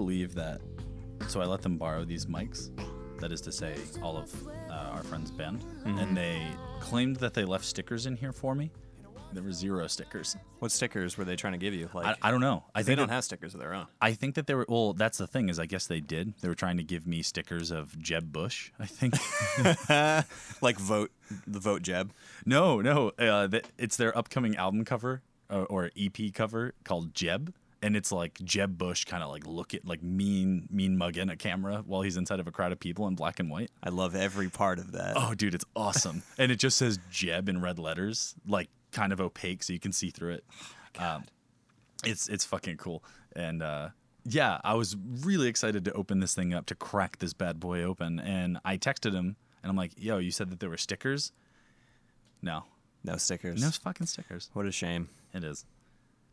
believe that? So I let them borrow these mics. That is to say, all of uh, our friends' band, Mm-hmm. and they claimed that they left stickers in here for me. There were zero stickers. What stickers were they trying to give you? I, Like I don't know. I think they don't that- have stickers of their own. I think that they were. Well, that's the thing is, I guess they did. They were trying to give me stickers of Jeb Bush. I think. like vote the vote Jeb. no, no. Uh, th- it's their upcoming album cover uh, or EP cover called Jeb, and it's like Jeb Bush kind of like look at like mean, mean mugging a camera while he's inside of a crowd of people in black and white. I love every part of that. Oh, dude, it's awesome. and it just says Jeb in red letters, like kind of opaque, so you can see through it. Um, it's it's fucking cool. And uh, yeah, I was really excited to open this thing up to crack this bad boy open. And I texted him, and I'm like, "Yo, you said that there were stickers? No, No stickers. no fucking stickers. What a shame. It is.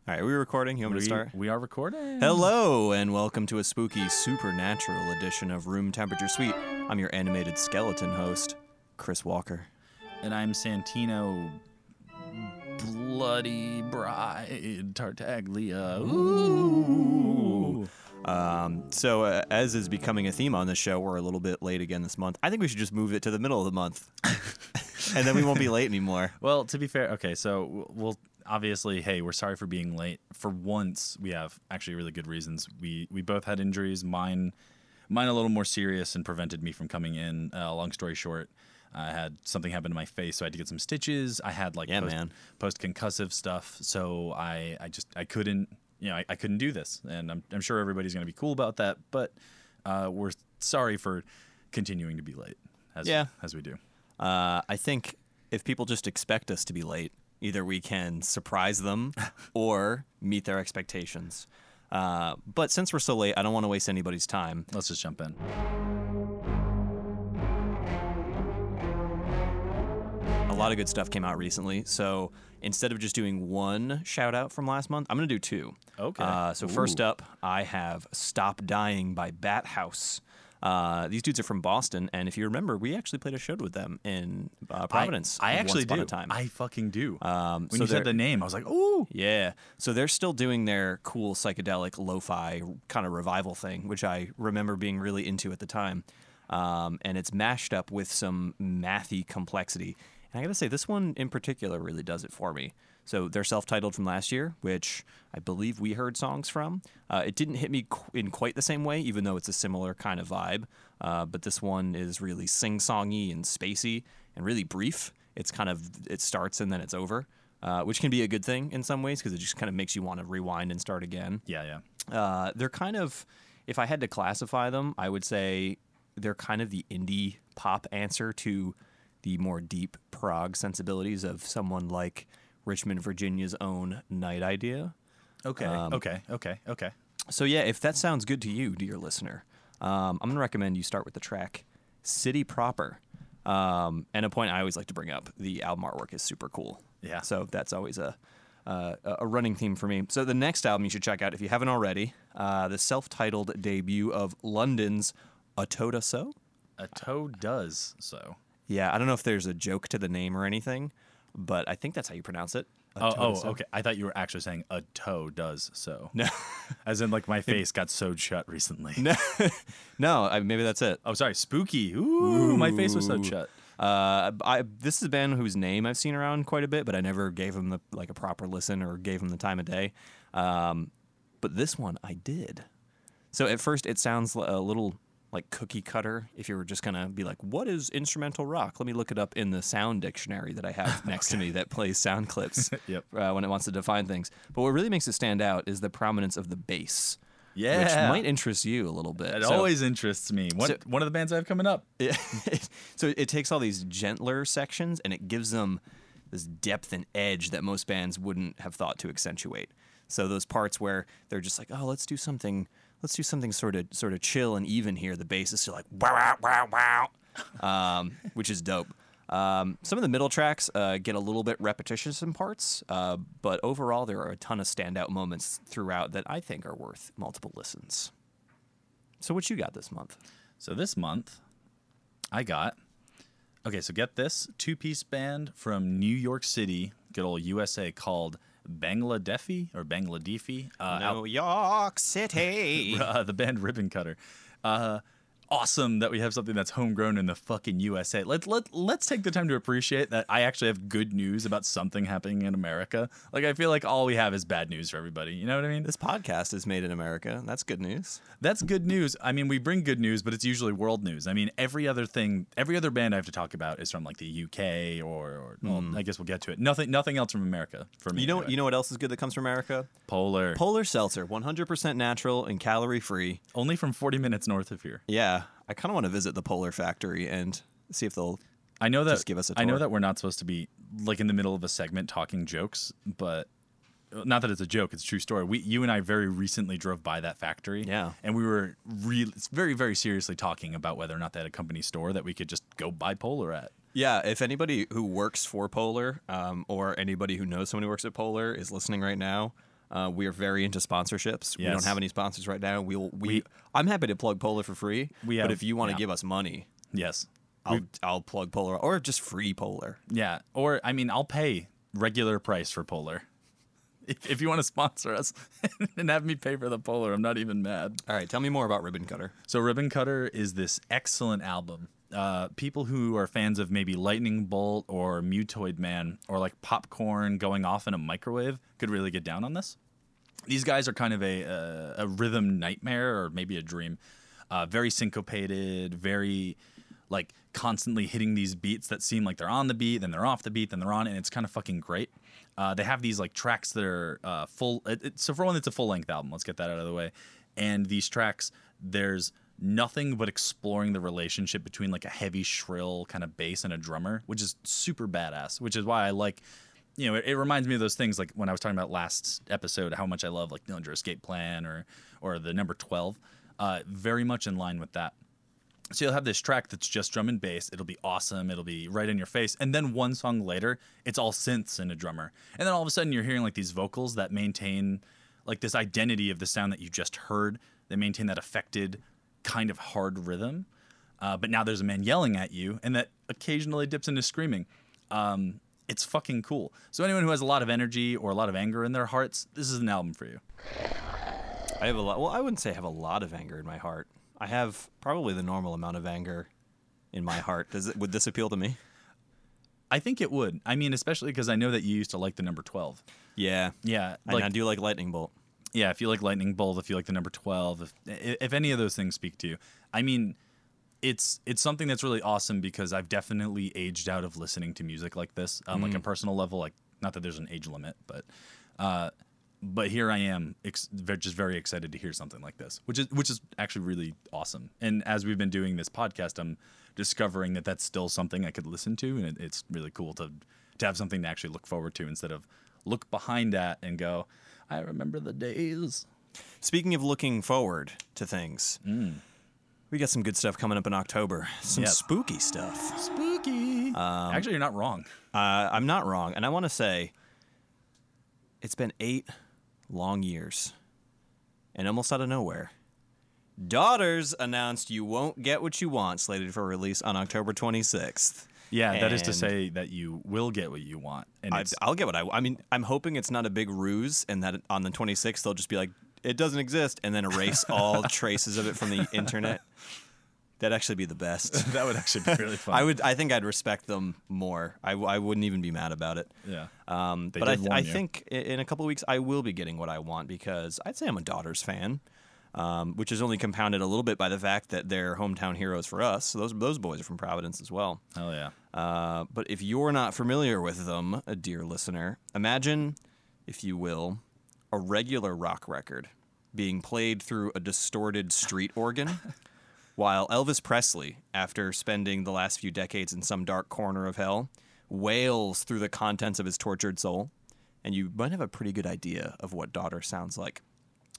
All right, are we recording? You want me to start? we are recording. Hello and welcome to a spooky supernatural edition of Room Temperature Suite. I'm your animated skeleton host, Chris Walker. And I'm Santino. Bloody Bride Tartaglia. Ooh. Um, so, uh, as is becoming a theme on the show, we're a little bit late again this month. I think we should just move it to the middle of the month, and then we won't be late anymore. Well, to be fair, okay, so we'll obviously, hey, we're sorry for being late. For once, we have actually really good reasons. We we both had injuries. Mine, mine a little more serious and prevented me from coming in. Uh, long story short, I had something happen to my face, so I had to get some stitches. I had like Yeah, post, man. post concussive stuff, so I I just I couldn't you know I, I couldn't do this, and I'm I'm sure everybody's gonna be cool about that, but uh, we're sorry for continuing to be late. As, Yeah. as we do. Uh, I think if people just expect us to be late, either we can surprise them or meet their expectations. Uh, but since we're so late, I don't want to waste anybody's time. Let's just jump in. A lot of good stuff came out recently. So instead of just doing one shout out from last month, I'm going to do two. Okay. Uh, so, first up, I have Stop Dying by Bat House. Uh, these dudes are from Boston, and if you remember, we actually played a show with them in uh, Providence. I, I actually do. a time. I fucking do. Um, when so you said the name, I was like, "Ooh!" Yeah. So they're still doing their cool psychedelic lo-fi kind of revival thing, which I remember being really into at the time. Um, and it's mashed up with some mathy complexity. And I got to say, this one in particular really does it for me. So they're self-titled from last year, which I believe we heard songs from. Uh, it didn't hit me qu- in quite the same way, even though it's a similar kind of vibe. Uh, but this one is really sing-songy and spacey and really brief. It's kind of it starts and then it's over uh, which can be a good thing in some ways because it just kind of makes you want to rewind and start again. Yeah, yeah. Uh, they're kind of, if I had to classify them, I would say they're kind of the indie pop answer to the more deep prog sensibilities of someone like Richmond, Virginia's own Night Idea. Okay, Um, okay, okay, okay. So yeah, if that sounds good to you, dear listener, um, I'm gonna recommend you start with the track "City Proper." Um, and a point I always like to bring up: the album artwork is super cool. Yeah. So that's always a uh, a running theme for me. So the next album you should check out if you haven't already, uh, the self-titled debut of London's Atoda So. A toe does so. Yeah, I don't know if there's a joke to the name or anything, but I think that's how you pronounce it. Oh, oh, So. okay. I thought you were actually saying a toe does so. No, As in, like my face got sewed shut recently. no, no. I, maybe that's it. Oh, sorry, spooky. Ooh, my face was sewed shut. Uh, I this is a band whose name I've seen around quite a bit, but I never gave them the like a proper listen or gave them the time of day. Um, but this one I did. So at first it sounds a little like cookie cutter. If you were just gonna be like, "What is instrumental rock?" Let me look it up in the sound dictionary that I have next to me that plays sound clips Yep. uh, when it wants to define things. But what really makes it stand out is the prominence of the bass, Yeah, which might interest you a little bit. It So- always interests me. What So- one of the bands I have coming up? it, so it takes all these gentler sections and it gives them this depth and edge that most bands wouldn't have thought to accentuate. So those parts where they're just like, oh, let's do something, let's do something sort of sort of chill and even here. The bass is still like wow wow wow wow, um, which is dope. Um, some of the middle tracks uh, get a little bit repetitious in parts, uh, but overall there are a ton of standout moments throughout that I think are worth multiple listens. So what you got this month? So this month, I got. Okay, so get this two piece band from New York City, good old USA, called Bangladeshi or Bangladeshi. Uh, out- New York City. uh, the band Ribbon Cutter. Uh, awesome that we have something that's homegrown in the fucking USA. Let let let's take the time to appreciate that I actually have good news about something happening in America. Like I feel like all we have is bad news for everybody. You know what I mean? this podcast is made in America. That's good news. That's good news. I mean, we bring good news, but it's usually world news. I mean, every other thing, every other band I have to talk about is from like the UK or, or well, hmm. I guess we'll get to it. Nothing, nothing else from America for me. You know, anyway. you know what else is good that comes from America? Polar, Polar Seltzer, 100% natural and calorie free. only from 40 minutes north of here. Yeah, I kind of want to visit the Polar Factory and see if they'll. I know that. Just give us a I know that we're not supposed to be like in the middle of a segment talking jokes, but not that it's a joke. It's a true story. We, you and I, very recently drove by that factory. Yeah. and we were really, very, very seriously talking about whether or not they had a company store that we could just go buy Polar at. Yeah, if anybody who works for Polar um, or anybody who knows someone who works at Polar is listening right now, uh, we are very into sponsorships. We don't have any sponsors right now. We'll we, We- I'm happy to plug Polar for free. We but if you want to yeah. give us money, Yes. I'll I'll plug Polar or just free Polar. Yeah, or I mean, I'll pay regular price for Polar. If, if you want to sponsor us and have me pay for the Polar, I'm not even mad. All right, tell me more about Ribbon Cutter. So Ribbon Cutter is this excellent album. Uh, people who are fans of maybe Lightning Bolt or Mutoid Man or like popcorn going off in a microwave could really get down on this. These guys are kind of a uh, a rhythm nightmare or maybe a dream. Uh, very syncopated, very like constantly hitting these beats that seem like they're on the beat, then they're off the beat, then they're on, and it's kind of fucking great. Uh, they have these like tracks that are uh, full. It, it- so for one, it's a full length album. Let's get that out of the way. And these tracks, there's nothing but exploring the relationship between like a heavy shrill kind of bass and a drummer, which is super badass. Which is why I like. You know, it, it reminds me of those things like when I was talking about last episode, how much I love like Dillinger Escape Plan or or the number twelve. Uh, very much in line with that. So you'll have this track that's just drum and bass. It'll be awesome. It'll be right in your face. And then one song later, it's all synths and a drummer. And then all of a sudden, you're hearing like these vocals that maintain like this identity of the sound that you just heard. They maintain that affected kind of hard rhythm. Uh, but now there's a man yelling at you, and that occasionally dips into screaming. Um, it's fucking cool. So anyone who has a lot of energy or a lot of anger in their hearts, this is an album for you. I have a lot. Well, I wouldn't say I have a lot of anger in my heart. I have probably the normal amount of anger in my heart. Does it? Would this appeal to me? I think it would. I mean, especially because I know that you used to like the number twelve. Yeah. Yeah, and I do like Lightning Bolt. Yeah, if you like Lightning Bolt, if you like the number twelve, if if any of those things speak to you, I mean, it's it's something that's really awesome because I've definitely aged out of listening to music like this on like a personal level. Like, not that there's an age limit, but uh, but here I am, ex- just very excited to hear something like this, which is which is actually really awesome. And as we've been doing this podcast, I'm discovering that that's still something I could listen to, and it, it's really cool to to have something to actually look forward to instead of look behind at and go, I remember the days. Speaking of looking forward to things, we got some good stuff coming up in October. Some Yep. spooky stuff. Spooky. actually, you're not wrong. Uh, I'm not wrong, and I want to say it's been eight long years, and almost out of nowhere, Daughters announced "You Won't Get What You Want" slated for release on October 26th. Yeah, that is to say that you will get what you want, and I, I'll get what I. I mean, I'm hoping it's not a big ruse, and that on the 26th they'll just be like, "It doesn't exist," and then erase all traces of it from the internet. That'd actually be the best. that would actually be really fun. I would. I think I'd respect them more. I, I wouldn't even be mad about it. Yeah. Um, but I, th- I think in a couple of weeks I will be getting what I want because I'd say I'm a Daughters fan, um, which is only compounded a little bit by the fact that they're hometown heroes for us. So those those boys are from Providence as well. Hell yeah. Uh, but if you're not familiar with them, a dear listener, imagine, if you will, a regular rock record being played through a distorted street organ, while Elvis Presley, after spending the last few decades in some dark corner of hell, wails through the contents of his tortured soul. And you might have a pretty good idea of what Daughter sounds like.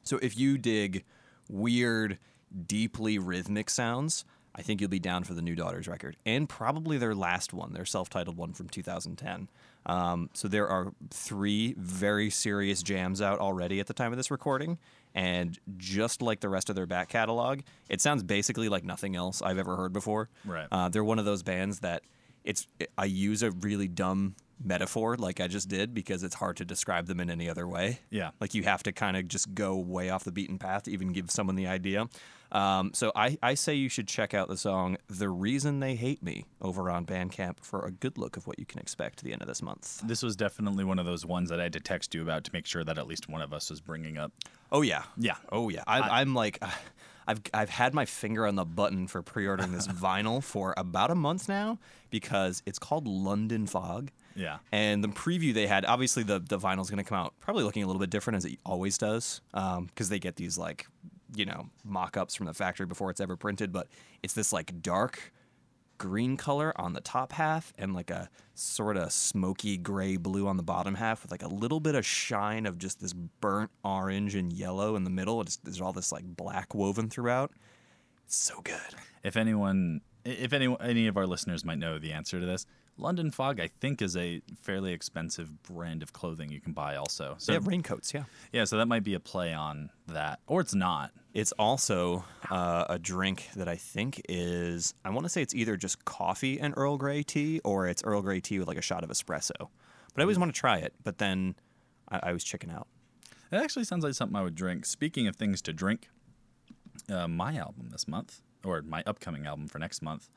So if you dig weird, deeply rhythmic sounds, I think you'll be down for the new Daughters record, and probably their last one, their self-titled one from 2010. Um, so there are three very serious jams out already at the time of this recording, and just like the rest of their back catalog, it sounds basically like nothing else I've ever heard before. Right. Uh, they're one of those bands that it's I use a really dumb metaphor like I just did because it's hard to describe them in any other way. Yeah. Like you have to kind of just go way off the beaten path to even give someone the idea. Um, so I, I say you should check out the song The Reason They Hate Me over on Bandcamp for a good look of what you can expect to the end of this month. This was definitely one of those ones that I had to text you about to make sure that at least one of us was bringing up. Oh yeah. Yeah. Oh yeah. I, I'm like uh, I've I've had my finger on the button for pre-ordering this vinyl for about a month now because it's called London Fog. Yeah. And the preview they had, obviously the the vinyl's going to come out probably looking a little bit different as it always does, um, because they get these like, you know, mock-ups from the factory before it's ever printed. But it's this like dark green color on the top half and like a sort of smoky gray blue on the bottom half with like a little bit of shine of just this burnt orange and yellow in the middle. It's, there's all this like black woven throughout. It's so good. If anyone, if any any of our listeners might know the answer to this, London Fog, I think, is a fairly expensive brand of clothing you can buy. Also, so They have raincoats, yeah. yeah, so that might be a play on that, or it's not. It's also uh, a drink that I think is, I want to say it's either just coffee and Earl Grey tea or it's Earl Grey tea with like a shot of espresso. But I always want to try it, but then I, I was chicken out. It actually sounds like something I would drink. Speaking of things to drink, uh, my album this month, or my upcoming album for next month,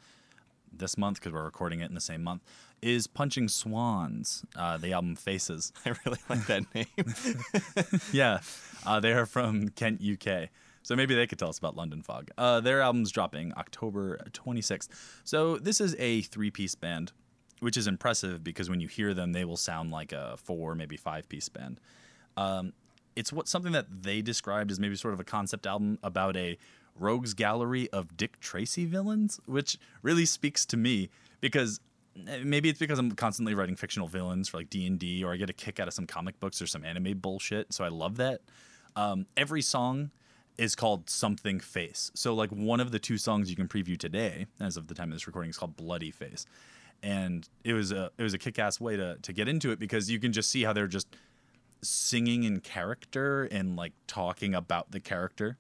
this month because we're recording it in the same month, is Punching Swans. Uh, the album Faces. I really like that name. yeah, uh, they are from Kent, UK. So maybe they could tell us about London Fog. Uh, their album's dropping October 26th. So this is a three-piece band, which is impressive because when you hear them, they will sound like a four, maybe five-piece band. Um, it's what something that they described as maybe sort of a concept album about a rogues gallery of Dick Tracy villains, which really speaks to me because eh, maybe it's because I'm constantly writing fictional villains for like D and D, or I get a kick out of some comic books or some anime bullshit. So I love that. Um, every song is called something face. So like one of the two songs you can preview today, as of the time of this recording, is called Bloody Face, and it was a it was a kick ass way to to get into it because you can just see how they're just singing in character and like talking about the character.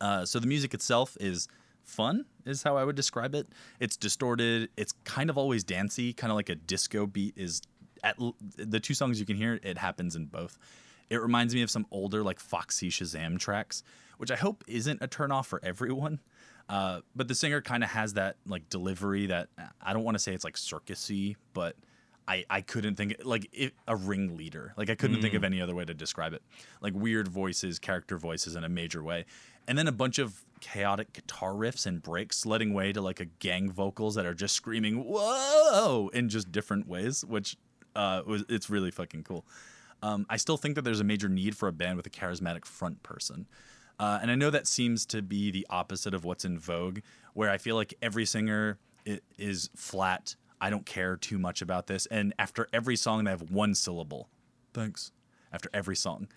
Uh, so the music itself is fun, is how I would describe it. It's distorted. It's kind of always dancey, kind of like a disco beat. Is at l- the two songs you can hear, it happens in both. It reminds me of some older like Foxy Shazam tracks, which I hope isn't a turnoff for everyone. Uh, but the singer kind of has that like delivery that I don't want to say it's like circusy, but I, I couldn't think like it, a ringleader. Like I couldn't think of any other way to describe it. Like weird voices, character voices in a major way, and then a bunch of chaotic guitar riffs and breaks, letting way to like a gang vocals that are just screaming "whoa" in just different ways, which uh, was it's really fucking cool. Um, I still think that there's a major need for a band with a charismatic front person. Uh, and I know that seems to be the opposite of what's in vogue, where I feel like every singer is flat. I don't care too much about this. And after every song, they have one syllable. Thanks. After every song.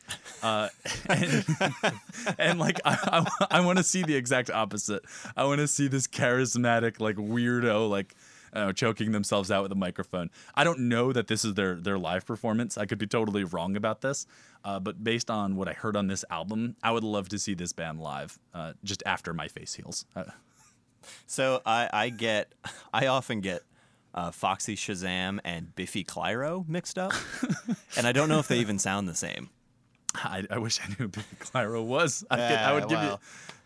Uh, and, and like, I, I, I want to see the exact opposite. I want to see this charismatic, like, weirdo, like, I choking themselves out with a microphone. I don't know that this is their their live performance. I could be totally wrong about this, uh, but based on what I heard on this album, I would love to see this band live uh, just after my face heals. Uh, so I, I get, I often get uh, Foxy Shazam and Biffy Clyro mixed up, and I don't know if they even sound the same. I, I wish I knew who Biffy Clyro was. I, could, I Yeah, would give you well,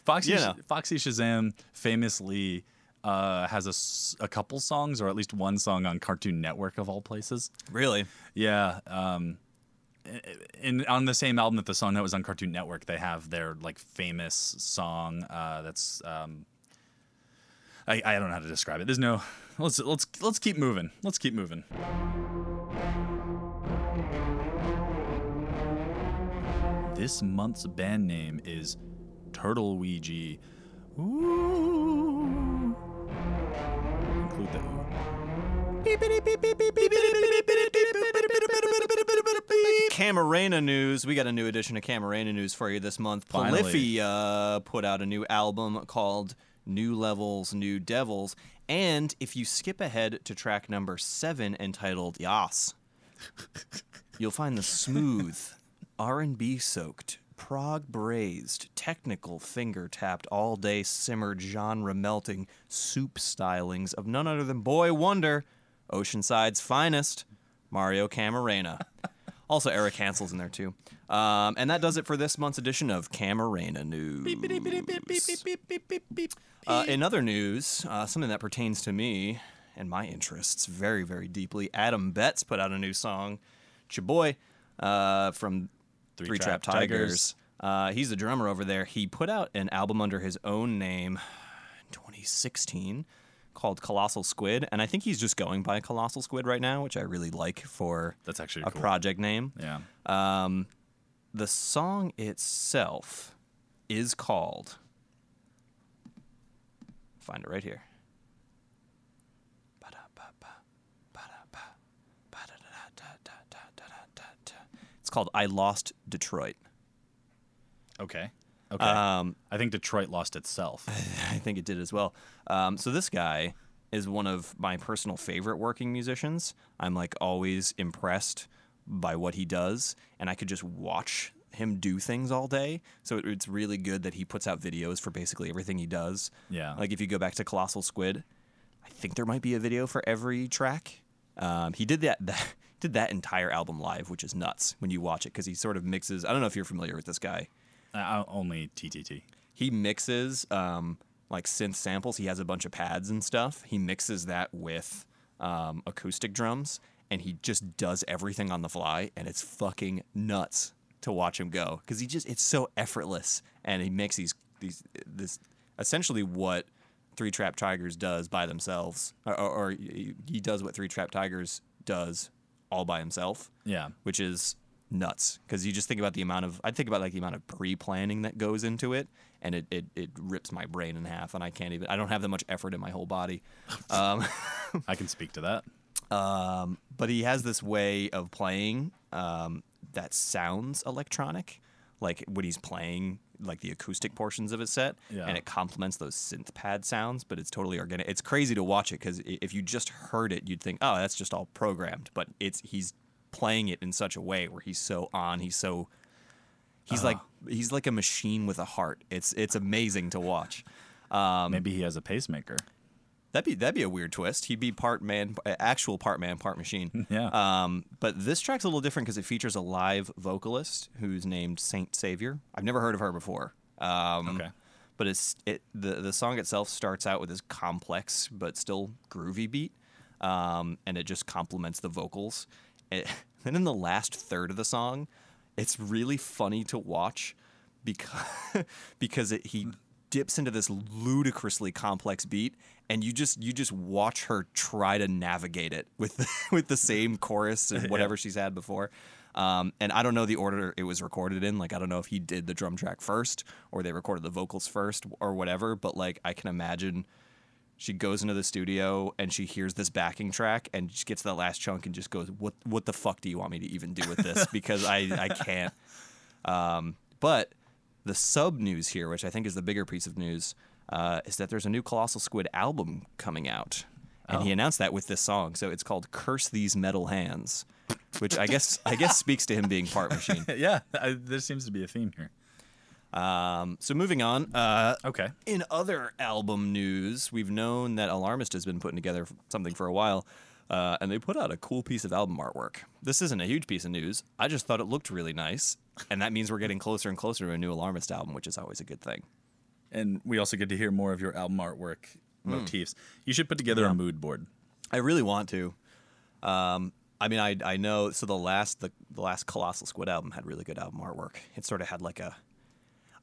Foxy. you know. Foxy Shazam famously uh, has a couple songs, or at least one song on Cartoon Network of all places. Really? Yeah. Um, in on the same album that the song that was on Cartoon Network, they have their like famous song. Uh, that's um, I, I don't know how to describe it. There's no. Let's let's let's keep moving. Let's keep moving. This month's band name is Turtle Ouija. Ooh. Include the ooh. Camarena news. We got a new edition of Camarena news for you this month. Finally. Polyphia put out a new album called New Levels, New Devils. And if you skip ahead to track number seven entitled Yas, you'll find the smooth, R&B soaked, prog braised, technical finger tapped, all day simmered, genre melting soup stylings of none other than Boy Wonder, Oceanside's finest, Mario Camarena. Also, Erick Hansel's in there too. Um, and that does it for this month's edition of Camarena News. Uh, in other news, uh, something that pertains to me and my interests very, very deeply, Adam Betts put out a new song. It's your boy uh, from Three Three, Trap Trap, Tigers. Uh, he's the drummer over there. He put out an album under his own name in 2016 called Colossal Squid, and I think he's just going by Colossal Squid right now, which I really like for That's actually a cool. project name. Yeah. Um, the song itself is called. Find it right here. It's called I Lost Detroit. Okay. Okay. Um, I think Detroit lost itself. I think it did as well. Um, so this guy is one of my personal favorite working musicians. I'm like always impressed by what he does, and I could just watch him do things all day. So it- it's really good that he puts out videos for basically everything he does. Yeah. Like if you go back to Colossal Squid, I think there might be a video for every track. Um, he did that, that did that entire album live, which is nuts when you watch it because he sort of mixes. I don't know if you're familiar with this guy Uh, only TTT. he mixes um, like synth samples. He has a bunch of pads and stuff. He mixes that with um, acoustic drums, and he just does everything on the fly, and it's fucking nuts to watch him go because he just it's so effortless, and he makes these these this essentially what Three Trapped Tigers does by themselves, or, or, or he does what Three Trapped Tigers does all by himself Yeah. which is nuts because you just think about the amount of I think about like the amount of pre-planning that goes into it, and it, it it rips my brain in half, and I can't even I don't have that much effort in my whole body. Um, I can speak to that. um, but he has this way of playing um, that sounds electronic, like when he's playing like the acoustic portions of his set, Yeah. and it complements those synth pad sounds, but it's totally organic. It's crazy to watch it because if you just heard it, you'd think, oh, that's just all programmed, but it's he's playing it in such a way where he's so on, he's so he's like he's like a machine with a heart. It's it's amazing to watch. Um, Maybe he has a pacemaker. That'd be that'd be a weird twist. He'd be part man, actual part man, part machine. Yeah. Um, but this track's a little different because it features a live vocalist who's named Saint Saviour. I've never heard of her before. Um, Okay. But it's it the the song itself starts out with this complex but still groovy beat, um, and it just complements the vocals. It, then in the last third of the song, it's really funny to watch because because it, he dips into this ludicrously complex beat and you just you just watch her try to navigate it with the, with the same chorus and whatever she's had before. Um, and I don't know the order it was recorded in. Like I don't know if he did the drum track first or they recorded the vocals first or whatever but like I can imagine she goes into the studio and she hears this backing track and she gets to that last chunk and just goes what what the fuck do you want me to even do with this because I I can't um, but the sub news here, which I think is the bigger piece of news, uh, is that there's a new Colossal Squid album coming out, and he announced that with this song. So it's called "Curse These Metal Hands," which I guess I guess speaks to him being part machine. yeah. I, there seems to be a theme here. Um, so moving on. Uh, Okay. in other album news, we've known that Alarmist has been putting together something for a while, uh, and they put out a cool piece of album artwork. This isn't a huge piece of news. I just thought it looked really nice, and that means we're getting closer and closer to a new Alarmist album, which is always a good thing. And we also get to hear more of your album artwork motifs. You should put together a mood board. I really want to. Um, I mean, I I know. So the last the, the last Colossal Squid album had really good album artwork. It sort of had like a,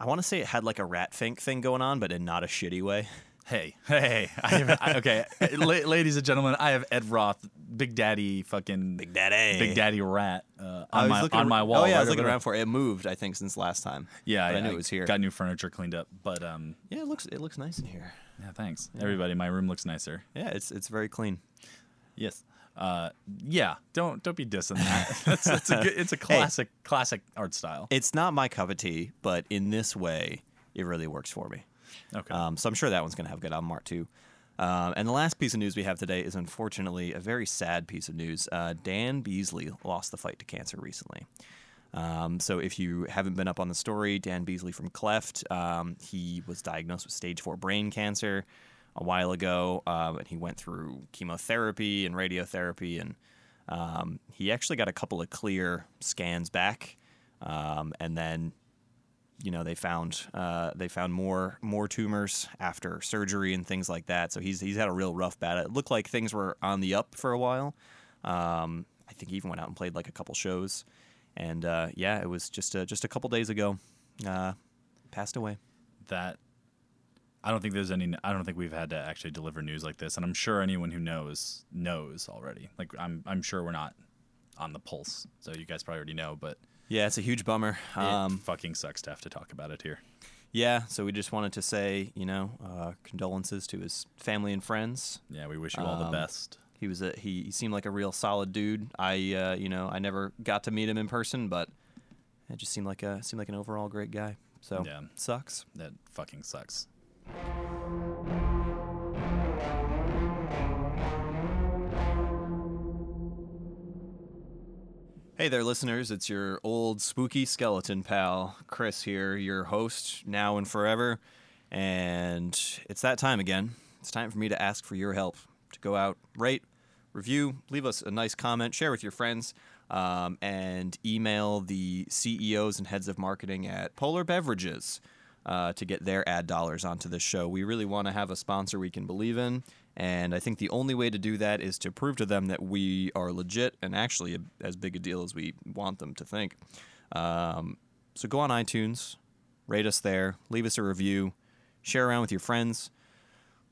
I want to say it had like a Rat Fink thing going on, but in not a shitty way. Hey, hey, I have, I, okay, La- ladies and gentlemen, I have Ed Roth, Big Daddy, fucking Big Daddy. Big Daddy Rat uh, on my on my wall. Oh yeah, I was looking around for it. It moved, I think, since last time. Yeah, but I, I, knew it was here. Got new furniture cleaned up, but um, Yeah, it looks it looks nice in here. yeah, thanks everybody. My room looks nicer. Yeah, it's it's very clean. Yes. Uh, yeah. Don't don't be dissing that. That's, that's a good, it's a classic classic art style. It's not my cup of tea, but in this way, it really works for me. Okay. Um, so I'm sure that one's going to have good album art too. Um, and the last piece of news we have today is unfortunately a very sad piece of news. Uh, Dan Beasley lost the fight to cancer recently. Um, so if you haven't been up on the story, Dan Beasley from Cleft, um, he was diagnosed with stage four brain cancer a while ago, um, and he went through chemotherapy and radiotherapy and Um, he actually got a couple of clear scans back, um, and then you know they found uh, they found more more tumors after surgery and things like that. So he's he's had a real rough battle. It looked like things were on the up for a while. Um, I think he even went out and played like a couple shows, and uh, yeah, it was just a, just a couple days ago. Uh, passed away. That I don't think there's any. I don't think we've had to actually deliver news like this, and I'm sure anyone who knows knows already. Like I'm I'm sure we're not on the pulse, so you guys probably already know, but. Yeah, it's a huge bummer. Um, fucking sucks to have to talk about it here. Yeah, so we just wanted to say, you know, uh, condolences to his family and friends. Yeah, we wish you all Um, the best. He was a he, he seemed like a real solid dude. I uh, you know I never got to meet him in person, but it just seemed like a seemed like an overall great guy. So Yeah. sucks. That fucking sucks. Hey there, listeners. It's your old spooky skeleton pal, Chris here, your host now and forever. And it's that time again. It's time for me to ask for your help to go out, rate, review, leave us a nice comment, share with your friends, um, and email the CEOs and heads of marketing at Polar Beverages uh, to get their ad dollars onto this show. We really want to have a sponsor we can believe in. And I think the only way to do that is to prove to them that we are legit and actually as big a deal as we want them to think. Um, so go on iTunes, rate us there, leave us a review, share around with your friends.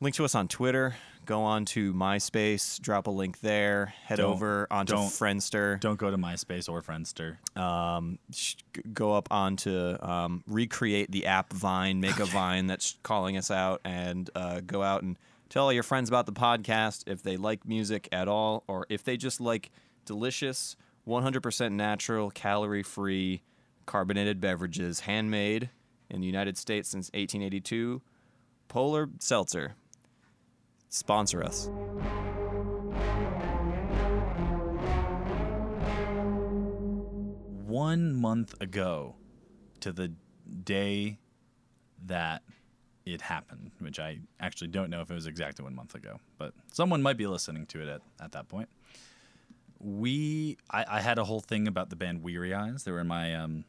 Link to us on Twitter. Go on to MySpace, drop a link there. Head Don't- over onto don't- Friendster. Don't go to MySpace or Friendster. Um, sh- go up onto um, recreate the app Vine, make a Vine that's calling us out, and uh, go out and tell all your friends about the podcast if they like music at all, or if they just like delicious, 100% natural, calorie free, carbonated beverages, handmade in the United States since 1882. Polar Seltzer. Sponsor us. one month ago to the day that it happened, which I actually don't know if it was exactly one month ago, but someone might be listening to it at, at that point. We, I, I had a whole thing about the band Weary Eyes. They were in my um,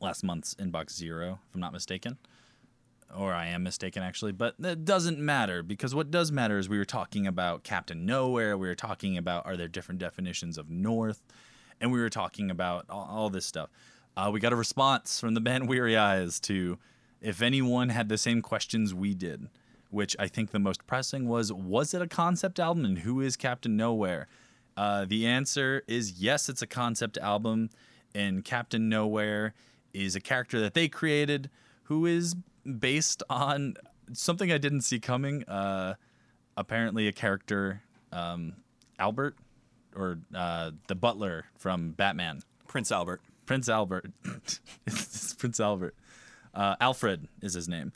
last month's inbox zero, if I'm not mistaken. Or I am mistaken, actually, but it doesn't matter because what does matter is we were talking about Captain Nowhere. We were talking about are there different definitions of North, and we were talking about all, all this stuff. Uh, we got a response from the band Weary Eyes to if anyone had the same questions we did, which I think the most pressing was was it a concept album and who is Captain Nowhere? Uh, the answer is yes, it's a concept album, and Captain Nowhere is a character that they created who is based on something I didn't see coming. Uh, apparently, a character, um, Albert, or uh, the butler from Batman. Prince Albert. Prince Albert. it's Prince Albert. Uh, Alfred is his name,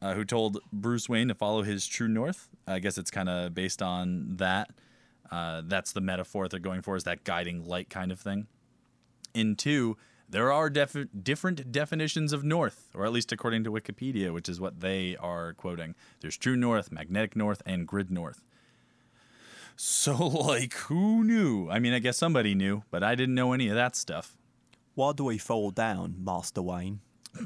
uh, who told Bruce Wayne to follow his true north. I guess it's kind of based on that. Uh, that's the metaphor they're going for, is that guiding light kind of thing. In two, there are defi- different definitions of north, or at least according to Wikipedia, which is what they are quoting. There's true north, magnetic north, and grid north. So, like, who knew? I mean, I guess somebody knew, but I didn't know any of that stuff. Why do we fall down, Master Wayne?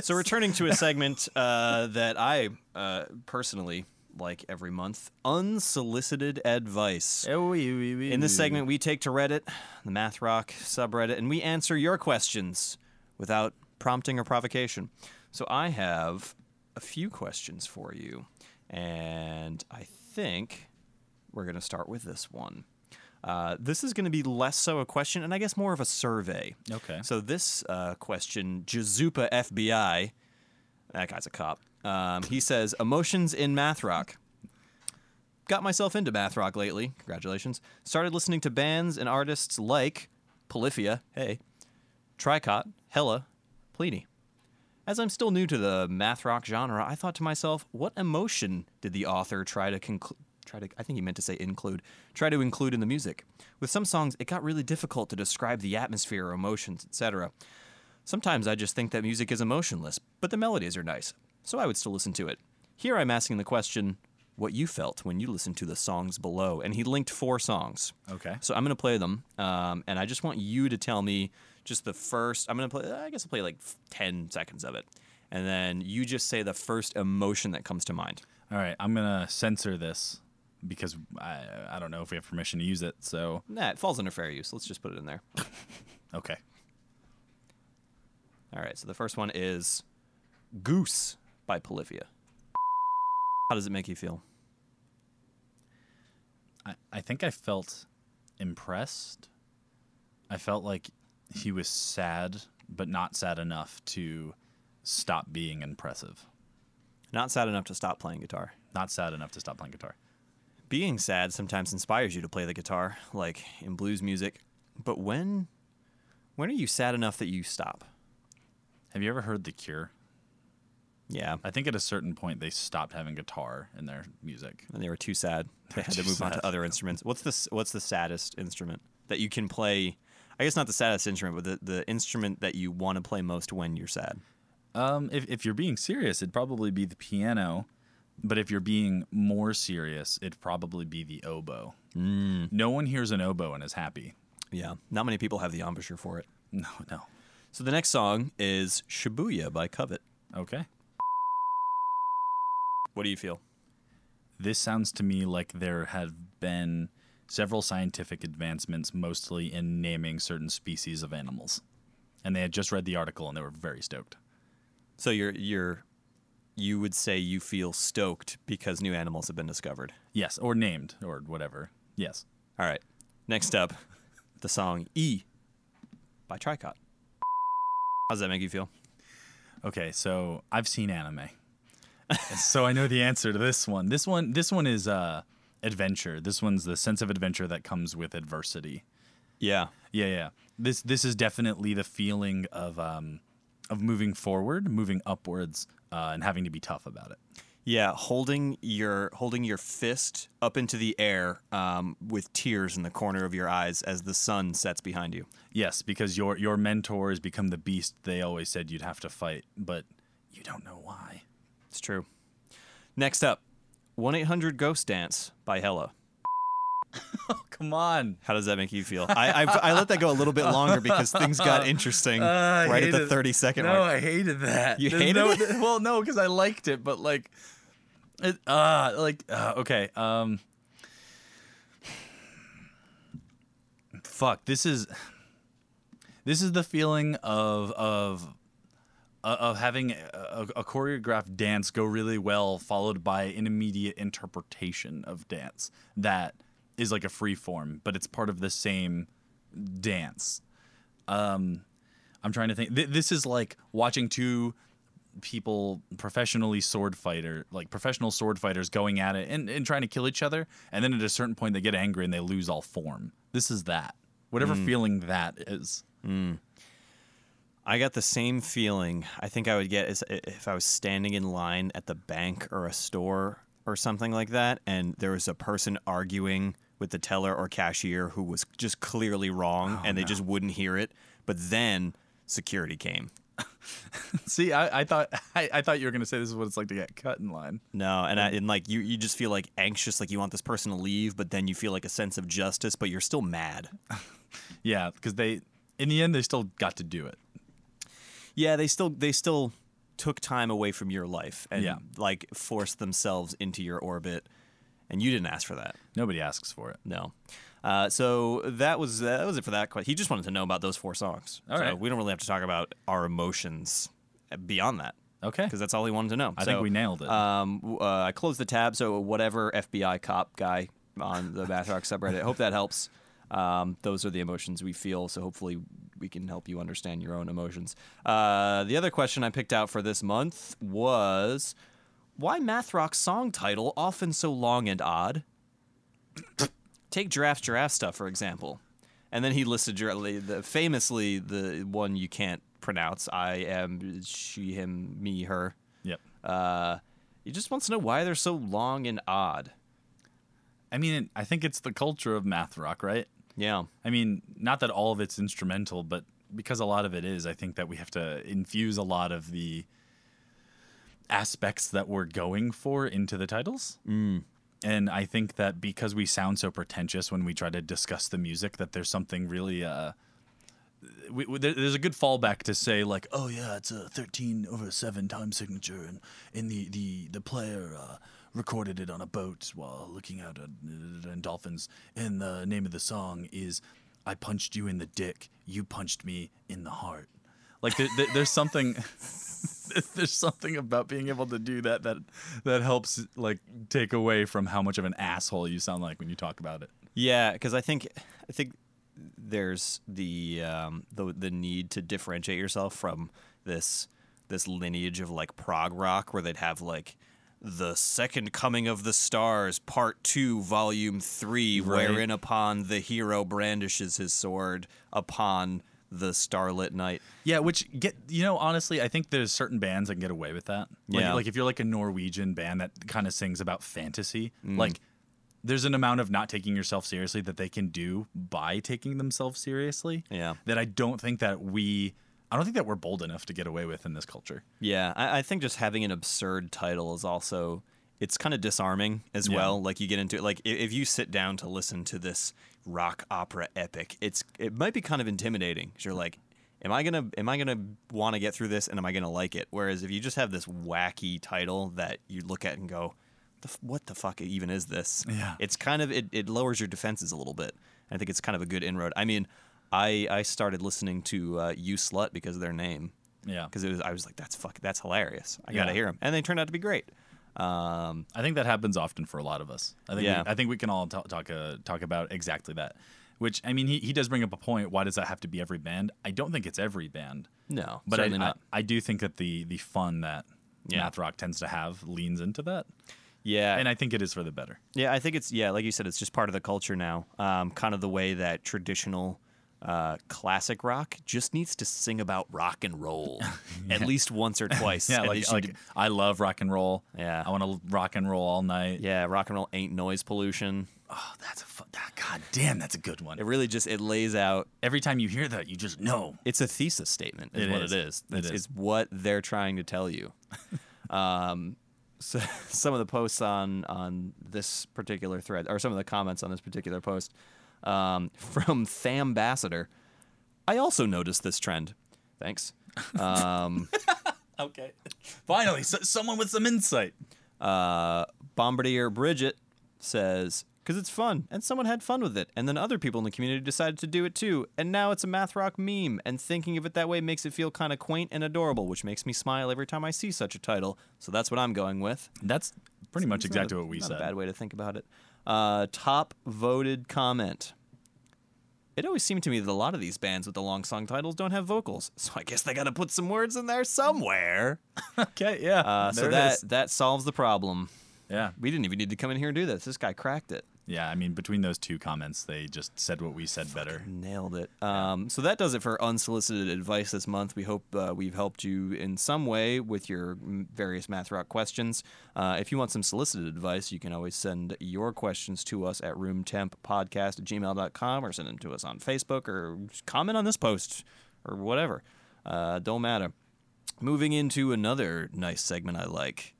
So returning to a segment uh, that I uh, personally like every month, unsolicited advice. In this segment, we take to Reddit, the Math Rock subreddit, and we answer your questions without prompting or provocation. So I have a few questions for you, and I think we're going to start with this one. Uh, this is going to be less so a question, and I guess more of a survey. Okay. So this uh, question, Jazupa FBI, that guy's a cop. Um, he says, emotions in math rock. Got myself into math rock lately. Congratulations. Started listening to bands and artists like Polyphia, hey, Tricot, Hella, Plini. As I'm still new to the math rock genre, I thought to myself, what emotion did the author try to? Try to, I think he meant to say include. Try to include in the music. With some songs, it got really difficult to describe the atmosphere or emotions, etc. Sometimes I just think that music is emotionless, but the melodies are nice, so I would still listen to it. Here I'm asking the question what you felt when you listened to the songs below. And he linked four songs. Okay. So I'm going to play them, um, and I just want you to tell me just the first. I'm going to play. I guess I'll play like ten seconds of it, and then you just say the first emotion that comes to mind. All right. I'm gonna censor this because I I don't know if we have permission to use it. So Nah, it falls under fair use. Let's just put it in there. okay. All right. So the first one is "Goose" by Polyphia. How does it make you feel? I, I think I felt impressed. I felt like he was sad, but not sad enough to stop being impressive. Not sad enough to stop playing guitar. Not sad enough to stop playing guitar. Being sad sometimes inspires you to play the guitar, like in blues music. But when when are you sad enough that you stop? Have you ever heard The Cure? Yeah. I think at a certain point they stopped having guitar in their music. And they were too sad. They had to move on to other instruments. What's the what's the saddest instrument that you can play? I guess not the saddest instrument, but the, the instrument that you want to play most when you're sad. Um, if, if you're being serious, it'd probably be the piano. But if you're being more serious, it'd probably be the oboe. Mm. No one hears an oboe and is happy. Yeah. Not many people have the embouchure for it. No, no. So the next song is Shibuya by Covet. Okay. What do you feel? This sounds to me like there have been several scientific advancements, mostly in naming certain species of animals. And they had just read the article and they were very stoked. So you're you're you would say you feel stoked because new animals have been discovered. Yes, or named, or whatever. Yes. All right. Next up, the song E by Tricot. How does that make you feel? Okay, so I've seen anime. So I know the answer to this one. This one this one is uh adventure. This one's the sense of adventure that comes with adversity. Yeah. Yeah, yeah. This this is definitely the feeling of um of moving forward, moving upwards, uh, and having to be tough about it. Yeah, holding your holding your fist up into the air um, with tears in the corner of your eyes as the sun sets behind you. Yes, because your your mentors become the beast they always said you'd have to fight, but you don't know why. It's true. Next up, one eight hundred Ghost Dance by Hella. Come on. How does that make you feel? I, I I let that go a little bit longer because things got interesting Uh, right at the hated- thirty second No, mark. I hated that. You There's hated no, it? Well, no, because I liked it, but like, it, uh, like, uh, okay, um, fuck, this is, this is the feeling of of Uh, of having a, a choreographed dance go really well, followed by an immediate interpretation of dance that is like a free form, but it's part of the same dance. Um, I'm trying to think. Th- this is like watching two people professionally sword fighter like professional sword fighters going at it and, and trying to kill each other and then at a certain point they get angry and they lose all form. This is that. Whatever mm. feeling that is mm. I got the same feeling. I think I would get is if I was standing in line at the bank or a store or something like that, and there was a person arguing with the teller or cashier who was just clearly wrong, oh, and they just wouldn't hear it. But then security came. see i, I thought I, I thought you were going to say this is what it's like to get cut in line No, and I, and like you, you just feel like anxious, like you want this person to leave, but then you feel like a sense of justice, but you're still mad. yeah because they in the end they still got to do it Yeah, they still they still took time away from your life and Yeah. like forced themselves into your orbit, and you didn't ask for that. nobody asks for it No. Uh, so that was that was it for that question. He just wanted to know about those four songs. All so right. we don't really have to talk about our emotions beyond that okay because that's all he wanted to know. I think we nailed it. Um, uh, I closed the tab, so whatever FBI cop guy on the Math Rock subreddit. Hope that helps. Um, those are the emotions we feel. So hopefully we can help you understand your own emotions. Uh, the other question I picked out for this month was why math rock song title often so long and odd? Take giraffe giraffe stuff for example, and then he listed the famously the one you can't pronounce. I am she, him, me, her. yep Uh, he just wants to know why they're so long and odd. i mean i think it's the culture of math rock right Yeah. I mean, not that all of it's instrumental, but because a lot of it is, I think that we have to infuse a lot of the aspects that we're going for into the titles. Mm. And I think that because we sound so pretentious when we try to discuss the music, that there's something really. Uh, we, we, there- there's a good fallback to say like, oh yeah, it's a 13 over seven time signature, and in the the the player uh, recorded it on a boat while looking out at, dolphins. And the name of the song is "I punched you in the dick, you punched me in the heart." Like there, there, there's something. There's something about being able to do that that that helps like take away from how much of an asshole you sound like when you talk about it. Yeah, because I think I think there's the um, the the need to differentiate yourself from this this lineage of like prog rock where they'd have like the second coming of the stars part 2 volume 3 Right. wherein upon the hero brandishes his sword upon the starlit night Yeah, which get you know honestly, I think there's certain bands that can get away with that. Like, Yeah. like if you're like a Norwegian band that kind of sings about fantasy, Mm. like there's an amount of not taking yourself seriously that they can do by taking themselves seriously. Yeah. That I don't think that we, I don't think that we're bold enough to get away with in this culture. Yeah, I, I think just having an absurd title is also it's kind of disarming as Yeah. well. Like you get into it, like if you sit down to listen to this rock opera epic, it's it might be kind of intimidating. 'cause you're like, am I gonna am I gonna want to get through this and am I gonna like it? Whereas if you just have this wacky title that you look at and go, the, f- what the fuck even is this? Yeah. it's kind of it, it lowers your defenses a little bit. I think it's kind of a good inroad. I mean, I I started listening to uh, You Slut because of their name Yeah. because it was I was like that's fuck that's hilarious. I gotta hear them, and they turned out to be great. Um, I think that happens often for a lot of us. I think Yeah. we, I think we can all talk talk, uh, talk about exactly that. Which I mean, he, he does bring up a point. Why does that have to be every band? I don't think it's every band, no, but I, certainly I, not. I do think that the the fun that Yeah. math rock tends to have leans into that, yeah, and I think it is for the better. yeah, I think it's yeah, like you said, it's just part of the culture now. Um, kind of the way that traditional uh, classic rock just needs to sing about rock and roll at least once or twice. Yeah, like, like I love rock and roll. Yeah. I want to rock and roll all night. yeah, rock and roll ain't noise pollution. Oh, that's a fu- ah, god damn, that's a good one. It really just it lays out. Every time you hear that, you just know. It's a thesis statement. Is It what is. it is. It It's, is. it's what they're trying to tell you. um, so some of the posts on on this particular thread, or some of the comments on this particular post, um, from Thambassador. I also noticed this trend. Thanks. Um, Okay. Finally, so, someone with some insight. uh, Bombardier Bridget says, because it's fun, and someone had fun with it, and then other people in the community decided to do it too, and now it's a math rock meme, and thinking of it that way makes it feel kind of quaint and adorable, which makes me smile every time I see such a title. So that's what I'm going with. That's pretty much It's exactly a- what we not said. A bad way to think about it. Uh, top voted comment. It always seemed to me that a lot of these bands with the long song titles don't have vocals, so I guess they got to put some words in there somewhere. okay, yeah. Uh, so that is. that solves the problem. Yeah. We didn't even need to come in here and do this. This guy cracked it. Yeah, I mean, between those two comments, they just said what we said better. Nailed it. Um, so that does it for unsolicited advice this month. We hope uh, we've helped you in some way with your mm, various math rock questions. Uh, if you want some solicited advice, you can always send your questions to us at roomtemppodcast at gmail.com or send them to us on Facebook or comment on this post or whatever. Uh, don't matter. Moving into another nice segment I like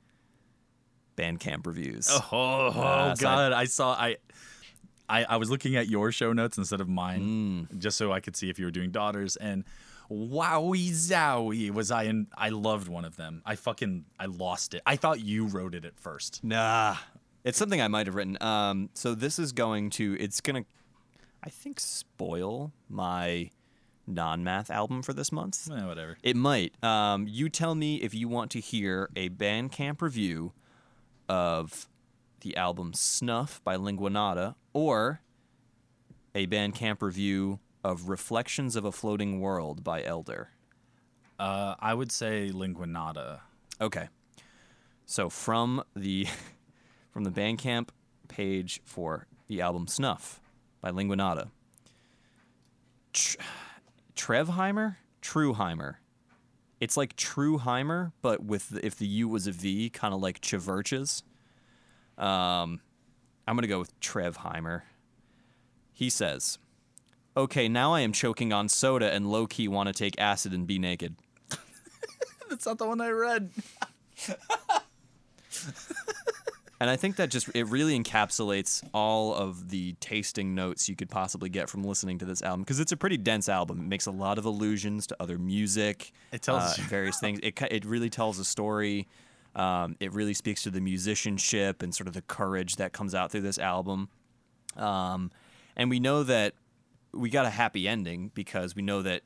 Bandcamp reviews. Oh, Uh, so God! I, saw I, I I was looking at your show notes instead of mine, just so I could see if you were doing daughters. And wowie zowie, was I in? I loved one of them. I fucking I lost it. I thought you wrote it at first. Nah, it's something I might have written. Um, so this is going to, it's gonna, I think, spoil my non-math album for this month. Eh, whatever. It might. Um, you tell me if you want to hear a Bandcamp review of the album Snuff by Lingua Nada or a Bandcamp review of Reflections of a Floating World by Elder. Uh, I would say Lingua Nada. Okay. So from the from the Bandcamp page for the album Snuff by Lingua Nada. Tr- Trevheimer, Trueheimer. It's like Trueheimer, but with the, if the U was a V, kind of like CHVRCHES. Um, I'm gonna go with Trevheimer. He says, "Okay, now I am choking on soda and low key want to take acid and be naked." That's not the one I read. And I think that just it really encapsulates all of the tasting notes you could possibly get from listening to this album because it's a pretty dense album. It makes a lot of allusions to other music. It tells uh, various things. It it really tells a story. Um, it really speaks to the musicianship and sort of the courage that comes out through this album. Um, and we know that we got a happy ending because we know that.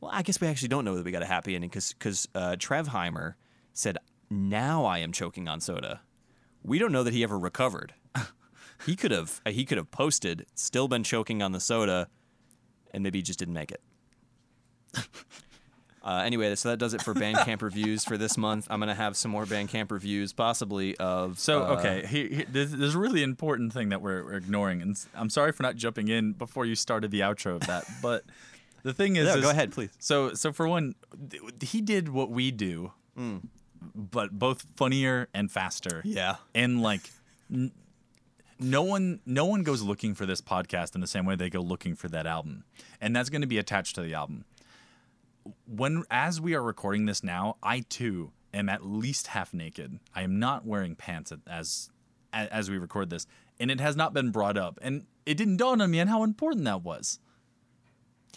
Well, I guess we actually don't know that we got a happy ending because because uh, Trevheimer said, "Now I am choking on soda." We don't know that he ever recovered. he could have he could have posted, still been choking on the soda, and maybe he just didn't make it. Uh, anyway, so that does it for Bandcamp reviews for this month. I'm gonna have some more Bandcamp reviews, possibly of. So uh, okay, here, here, there's, there's a really important thing that we're, we're ignoring, and I'm sorry for not jumping in before you started the outro of that. but the thing is, No, is- go ahead, please. So so for one, th- he did what we do, but both funnier and faster. Yeah. and like. N- no one, no one goes looking for this podcast in the same way they go looking for that album, and that's going to be attached to the album when as we are recording this now, I too am at least half naked. I am not wearing pants as as we record this, and it has not been brought up, and it didn't dawn on me on how important that was.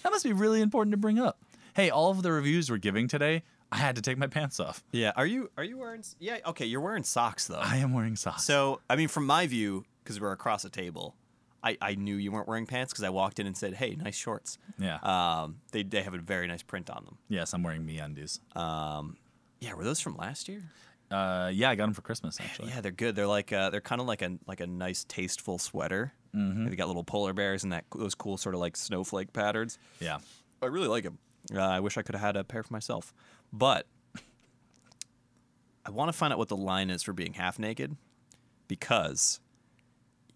That must be really important to bring up. Hey, all of the reviews we're giving today, I had to take my pants off. Yeah. Are you are you wearing? Yeah. Okay. You're wearing socks though. I am wearing socks. So, I mean, from my view, because we're across a table, I, I knew you weren't wearing pants because I walked in and said, "Hey, nice shorts." yeah, Um, they they have a very nice print on them. yes, I'm wearing me undies. Um, yeah, were those from last year? Uh, yeah, I got them for Christmas actually. Yeah, they're good. They're like uh, they're kind of like a like a nice tasteful sweater. Mm-hmm. They got little polar bears and that those cool sort of like snowflake patterns. Yeah. I really like them. Uh, I wish I could have had a pair for myself, but I want to find out what the line is for being half naked because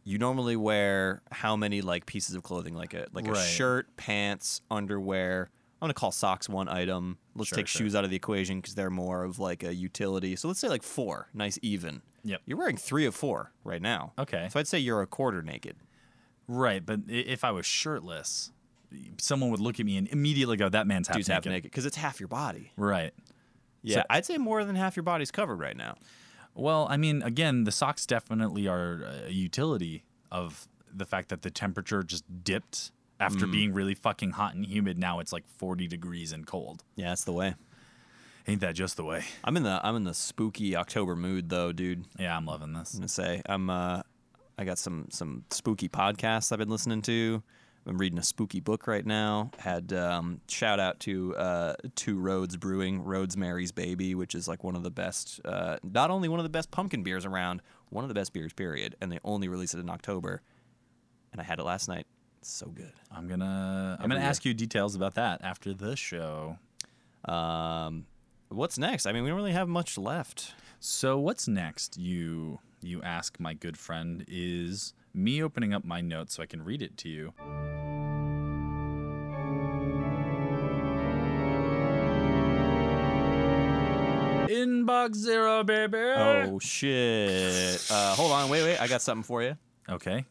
you normally wear how many like pieces of clothing like a like a shirt, pants, underwear. I'm gonna call socks one item. Let's Sure, take sure. shoes out of the equation because they're more of like a utility. So let's say like four, nice even. Yep. You're wearing three of four right now. Okay. So I'd say you're a quarter naked. Right, but if I was shirtless, someone would look at me and immediately go, "That man's half Dude's naked." half naked because it's half your body. Right. Yeah, So- I'd say more than half your body's covered right now. Well, I mean, again, the socks definitely are a utility of the fact that the temperature just dipped after being really fucking hot and humid. Now it's like 40 degrees and cold. Yeah, that's the way. Ain't that just the way? I'm in the I'm in the spooky October mood though, dude. Yeah, I'm loving this. I'm gonna say I'm uh I got some some spooky podcasts I've been listening to. I'm reading a spooky book right now. Had um, shout out to uh, Two Roads Brewing, Roadsmary's Baby, which is like one of the best, uh, not only one of the best pumpkin beers around, one of the best beers, period. And they only release it in October. And I had it last night. It's so good. I'm gonna I'm gonna year. ask you details about that after the show. Um, what's next? I mean, we don't really have much left. So what's next? You you ask my good friend is me opening up my notes so I can read it to you. Inbox zero, baby. Oh shit! Uh, hold on, wait, wait. I got something for you. okay.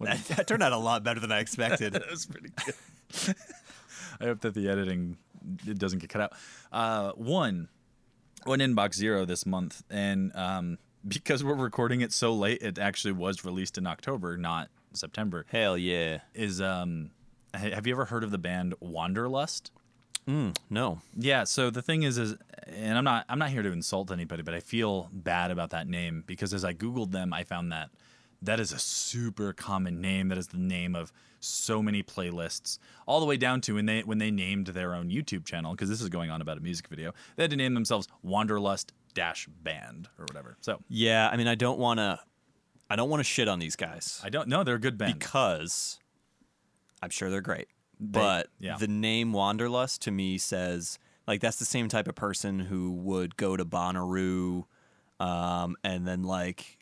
That, that turned out a lot better than I expected. that was pretty good. I hope that the editing it doesn't get cut out. Uh, one, one inbox zero this month, and um, because we're recording it so late, it actually was released in October, not September. Hell yeah! Is um, have you ever heard of the band Wanderlust? No, Yeah, so the thing is is and I'm not I'm not here to insult anybody, but I feel bad about that name because as I googled them, I found that that is a super common name. That is the name of so many playlists, all the way down to when they when they named their own YouTube channel because this is going on about a music video. They had to name themselves Wanderlust Dash Band or whatever. So yeah. I mean, I don't want to. I don't want to shit on these guys I don't know. They're a good band. because I'm sure they're great. but yeah. the name Wanderlust to me says like that's the same type of person who would go to Bonnaroo, um, and then like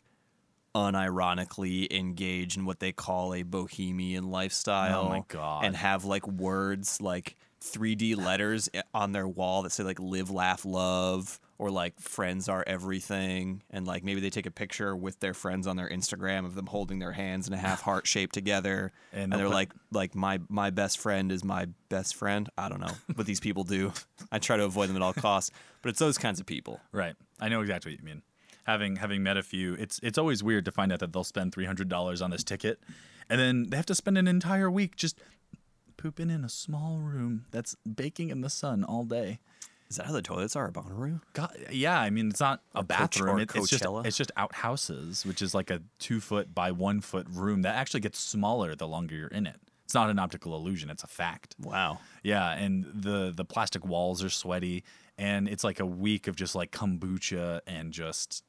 unironically engage in what they call a bohemian lifestyle. Oh my God. And have like words like 3D letters on their wall that say like "live, laugh, love," or like friends are everything and like maybe they take a picture with their friends on their Instagram of them holding their hands in a half heart shape together And and, they're put- like like my my best friend is my best friend. I don't know what these people do. I try to avoid them at all costs, but it's those kinds of people. Right. I know exactly what you mean. Having having met a few, it's it's always weird to find out that they'll spend three hundred dollars on this ticket, and then they have to spend an entire week just pooping in a small room that's baking in the sun all day. Is that how the toilets are at Bonnaroo? God, yeah, I mean it's not a Coach- bathroom. It, it's just it's just outhouses, which is like a two foot by one foot room that actually gets smaller the longer you're in it. It's not an optical illusion; it's a fact. Wow. Yeah, and the the plastic walls are sweaty, and it's like a week of just like kombucha and just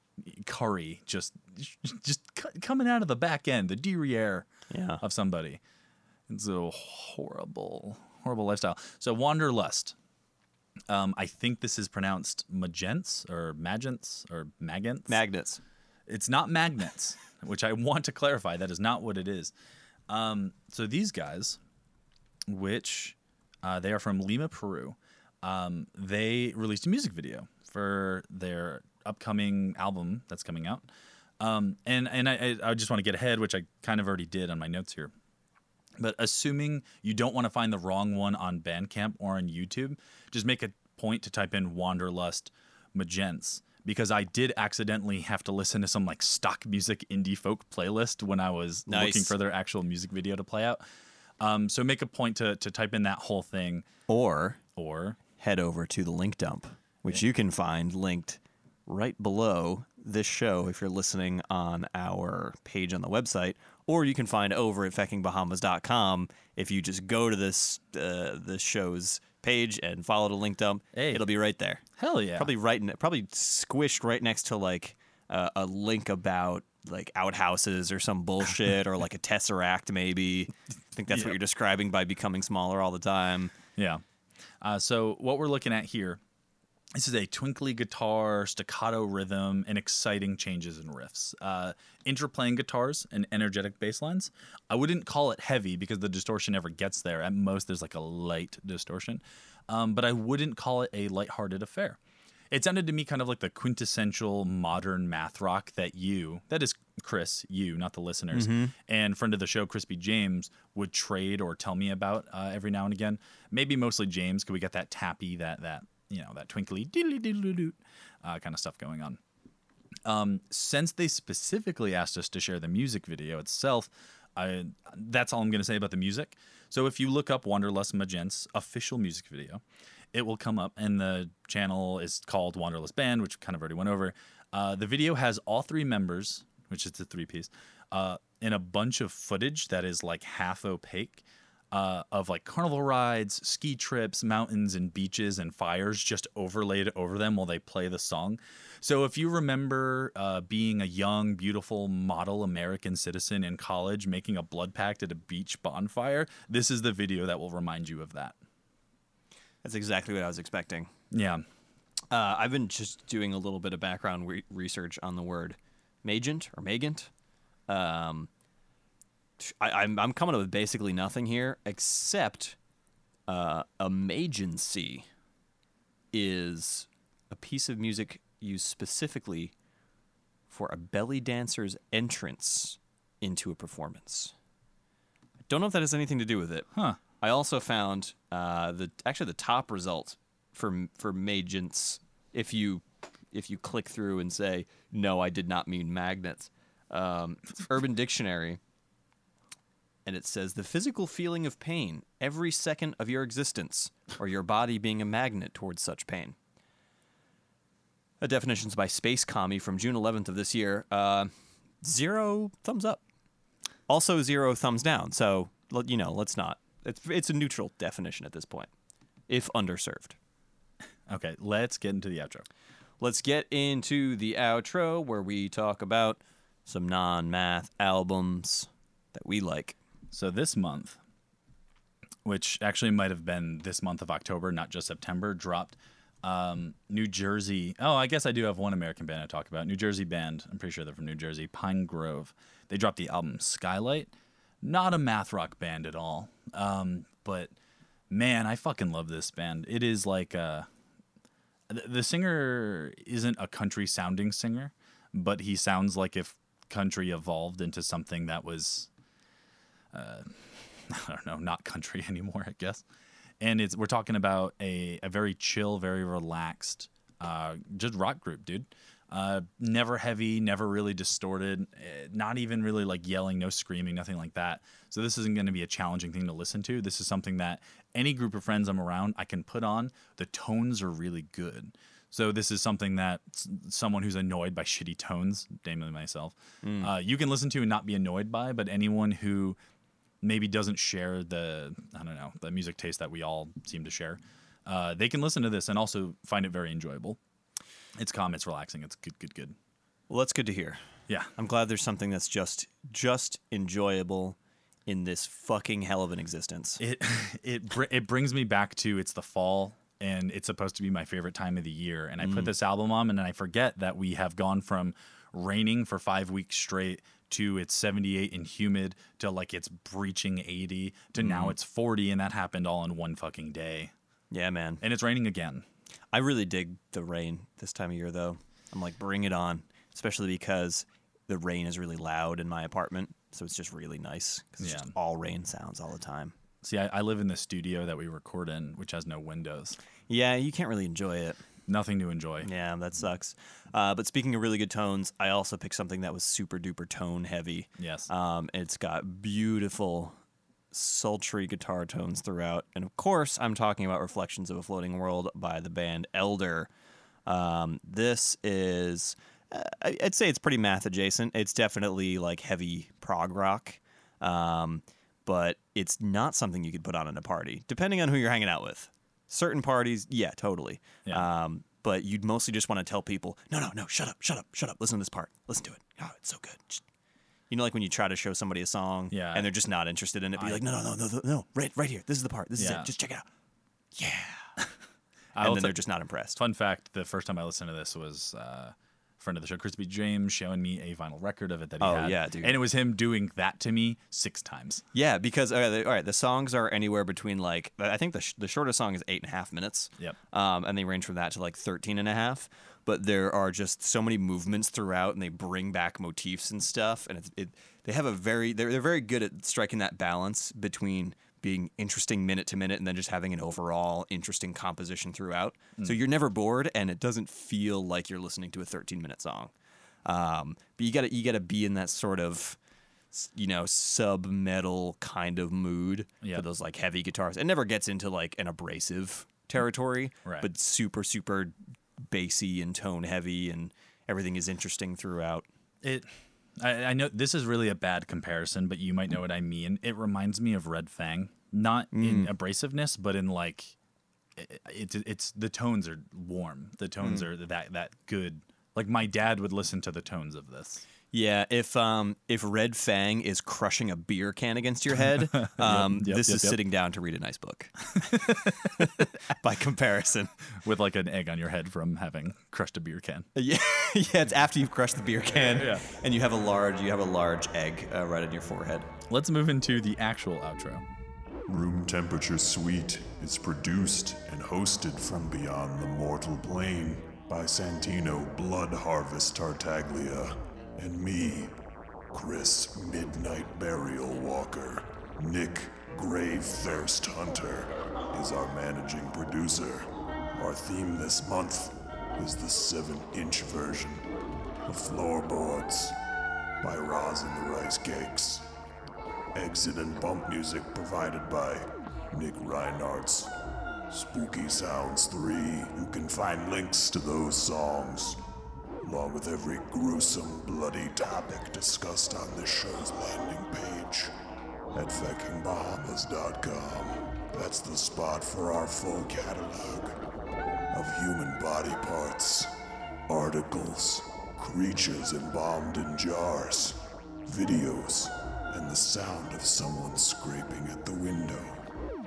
curry, just just coming out of the back end, the derriere Yeah. of somebody. It's a horrible, horrible lifestyle. So wanderlust. Um, I think this is pronounced magents or magents or magents. Magnets. It's not magnets, which I want to clarify. That is not what it is. Um, so these guys, which uh, they are from Lima, Peru, um, they released a music video for their upcoming album that's coming out. Um, and and I, I just want to get ahead, which I kind of already did on my notes here. But assuming you don't want to find the wrong one on Bandcamp or on YouTube, just make a point to type in Wanderlust Magents because I did accidentally have to listen to some like stock music indie folk playlist when I was looking for their actual music video to play out. Um, so make a point to to type in that whole thing Or or head over to the link dump, which you can find linked right below this show if you're listening on our page on the website, or you can find over at feckingbahamas.com if you just go to this uh, this show's page and follow the link dump. Hey. It'll be right there. hell yeah, Probably right, in, probably squished right next to like uh, a link about like outhouses or some bullshit or like a tesseract maybe. I think that's what you're describing by becoming smaller all the time. Yeah. Uh, so what we're looking at here, this is a twinkly guitar, staccato rhythm, and exciting changes in riffs. Uh, interplaying guitars and energetic bass lines. I wouldn't call it heavy because the distortion never gets there. At most, there's like a light distortion, um, but I wouldn't call it a lighthearted affair. It sounded to me kind of like the quintessential modern math rock that you, that is Chris, you, not the listeners, and friend of the show, Crispy James, would trade or tell me about uh, every now and again. Maybe mostly James, because we got that tappy, that that you know, that twinkly uh, kind of stuff going on. Um, since they specifically asked us to share the music video itself, I, that's all I'm going to say about the music. So if you look up Wanderlust Magent's official music video, it will come up, and the channel is called Wanderlust Band, which kind of already went over. Uh, the video has all three members, which is the three piece, uh, in a bunch of footage that is like half opaque uh, of like carnival rides, ski trips, mountains, and beaches and fires just overlaid over them while they play the song. So if you remember uh, being a young, beautiful model American citizen in college making a blood pact at a beach bonfire, this is the video that will remind you of that. That's exactly what I was expecting. Yeah. Uh, I've been just doing a little bit of background re- research on the word magent or magent. Um, I, I'm, I'm coming up with basically nothing here except uh, a magency is a piece of music used specifically for a belly dancer's entrance into a performance. I don't know if that has anything to do with it. Huh. I also found uh, the actually the top result for for magents if you if you click through and say no, I did not mean magnets. Um, Urban Dictionary, and it says the physical feeling of pain every second of your existence, or your body being a magnet towards such pain. A definitions by Space Commie from June 11th of this year. Uh, zero thumbs up. Also zero thumbs down. So you know, let's not. It's it's a neutral definition at this point, if underserved. Okay, let's get into the outro. Let's get into the outro where we talk about some non-math albums that we like. So this month, which actually might have been this month of October, not just September, dropped um, New Jersey. Oh, I guess I do have one American band I talk about. New Jersey band. I'm pretty sure they're from New Jersey. Pinegrove. They dropped the album Skylight. Not a math rock band at all. Um, but man, I fucking love this band. It is like a the, the singer isn't a country sounding singer, but he sounds like if country evolved into something that was, uh, I don't know, not country anymore, I guess. And it's we're talking about a, a very chill, very relaxed, uh, just rock group, dude. Uh, never heavy, never really distorted, eh, not even really like yelling, no screaming, nothing like that. So this isn't going to be a challenging thing to listen to. This is something that any group of friends I'm around, I can put on. The tones are really good. So this is something that someone who's annoyed by shitty tones, namely myself, uh, you can listen to and not be annoyed by. But anyone who maybe doesn't share the I don't know the music taste that we all seem to share, uh, they can listen to this and also find it very enjoyable. It's calm, it's relaxing, it's good, good, good. Well, that's good to hear. Yeah, I'm glad there's something that's just just enjoyable in this fucking hell of an existence. it it br- it brings me back to it's the fall and it's supposed to be my favorite time of the year and i put this album on and i forget that we have gone from raining for five weeks straight to it's 78 and humid to like it's breaching 80 to now mm-hmm. it's 40 and that happened all in one fucking day Yeah, man. and it's raining again I really dig the rain this time of year, though. I'm like, bring it on, especially because the rain is really loud in my apartment. So it's just really nice because it's Yeah. just all rain sounds all the time. see I, I live in the studio that we record in which has no windows Yeah, you can't really enjoy it. Nothing to enjoy Yeah, that sucks. Uh, but speaking of really good tones, I also picked something that was super duper tone heavy. yes Um, it's got beautiful, sultry guitar tones throughout. And of course, I'm talking about Reflections of a Floating World by the band Elder. Um, this is, uh, I'd say it's pretty math adjacent. It's definitely like heavy prog rock. Um, but it's not something you could put on in a party, depending on who you're hanging out with. Certain parties, yeah, totally. Yeah. Um, but you'd mostly just want to tell people, no, no, no, shut up, shut up, shut up. Listen to this part. Listen to it. Oh, it's so good. Just- you know, like when you try to show somebody a song Yeah. and they're just not interested in it, be I- like, no, no, no, no, no, no, right, right here. This is the part. This is it. Just check it out. Yeah. And then t- they're just not impressed. Fun fact: the first time I listened to this was uh, friend of the show, Crispy James, showing me a vinyl record of it that he Oh, had. yeah, dude. And it was him doing that to me six times. Yeah, because all right, the, all right, the songs are anywhere between like I think the sh- the shortest song is eight and a half minutes. Yep. Um, and they range from that to like 13 and a half. But there are just so many movements throughout, and they bring back motifs and stuff. And it's, it they have a very they're they're very good at striking that balance between being interesting minute to minute and then just having an overall interesting composition throughout. So you're never bored, and it doesn't feel like you're listening to a 13 minute song. Um, but you gotta you gotta be in that sort of you know sub metal kind of mood Yeah. for those like heavy guitars. It never gets into like an abrasive territory, Right. but super super bassy and tone heavy, and everything is interesting throughout. It. I, I know this is really a bad comparison, but you might know what I mean. It reminds me of Red Fang, not in mm. abrasiveness, but in like, it, it's it's the tones are warm. The tones mm. are that that good. Like my dad would listen to the tones of this. Yeah, if um if Red Fang is crushing a beer can against your head, um yep, this yep, is yep. sitting down to read a nice book. By comparison. with like an egg on your head from having crushed a beer can. Yeah, yeah, it's after you've crushed the beer can Yeah. and you have a large you have a large egg uh, right on your forehead. Let's move into the actual outro. Room Temperature Suite is produced and hosted from beyond the mortal plane by Santino Blood Harvest Tartaglia and me, Chris Midnight Burial Walker. Nick Grave Thirst Hunter is our managing producer. Our theme this month is the 7 inch version of Floorboards by Roz and the Rice Cakes. Exit and bump music provided by Nick Reinhart's Spooky Sounds 3. You can find links to those songs, along with every gruesome, bloody topic discussed on this show's landing page at feckingbahamas.com. That's the spot for our full catalog of human body parts, articles, creatures embalmed in jars, videos, and the sound of someone scraping at the window.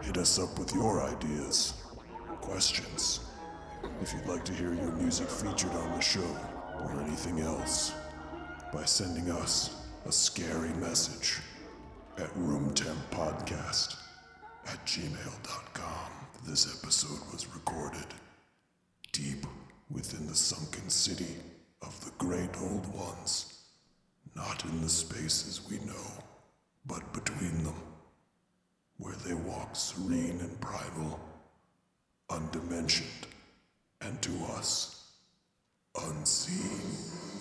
Hit us up with your ideas, questions. If you'd like to hear your music featured on the show or anything else, by sending us a scary message at roomtemppodcast at gmail.com. This episode was recorded deep within the sunken city of the great old ones, not in the spaces we know, but between them, where they walk serene and primal, undimensioned, and to us, unseen.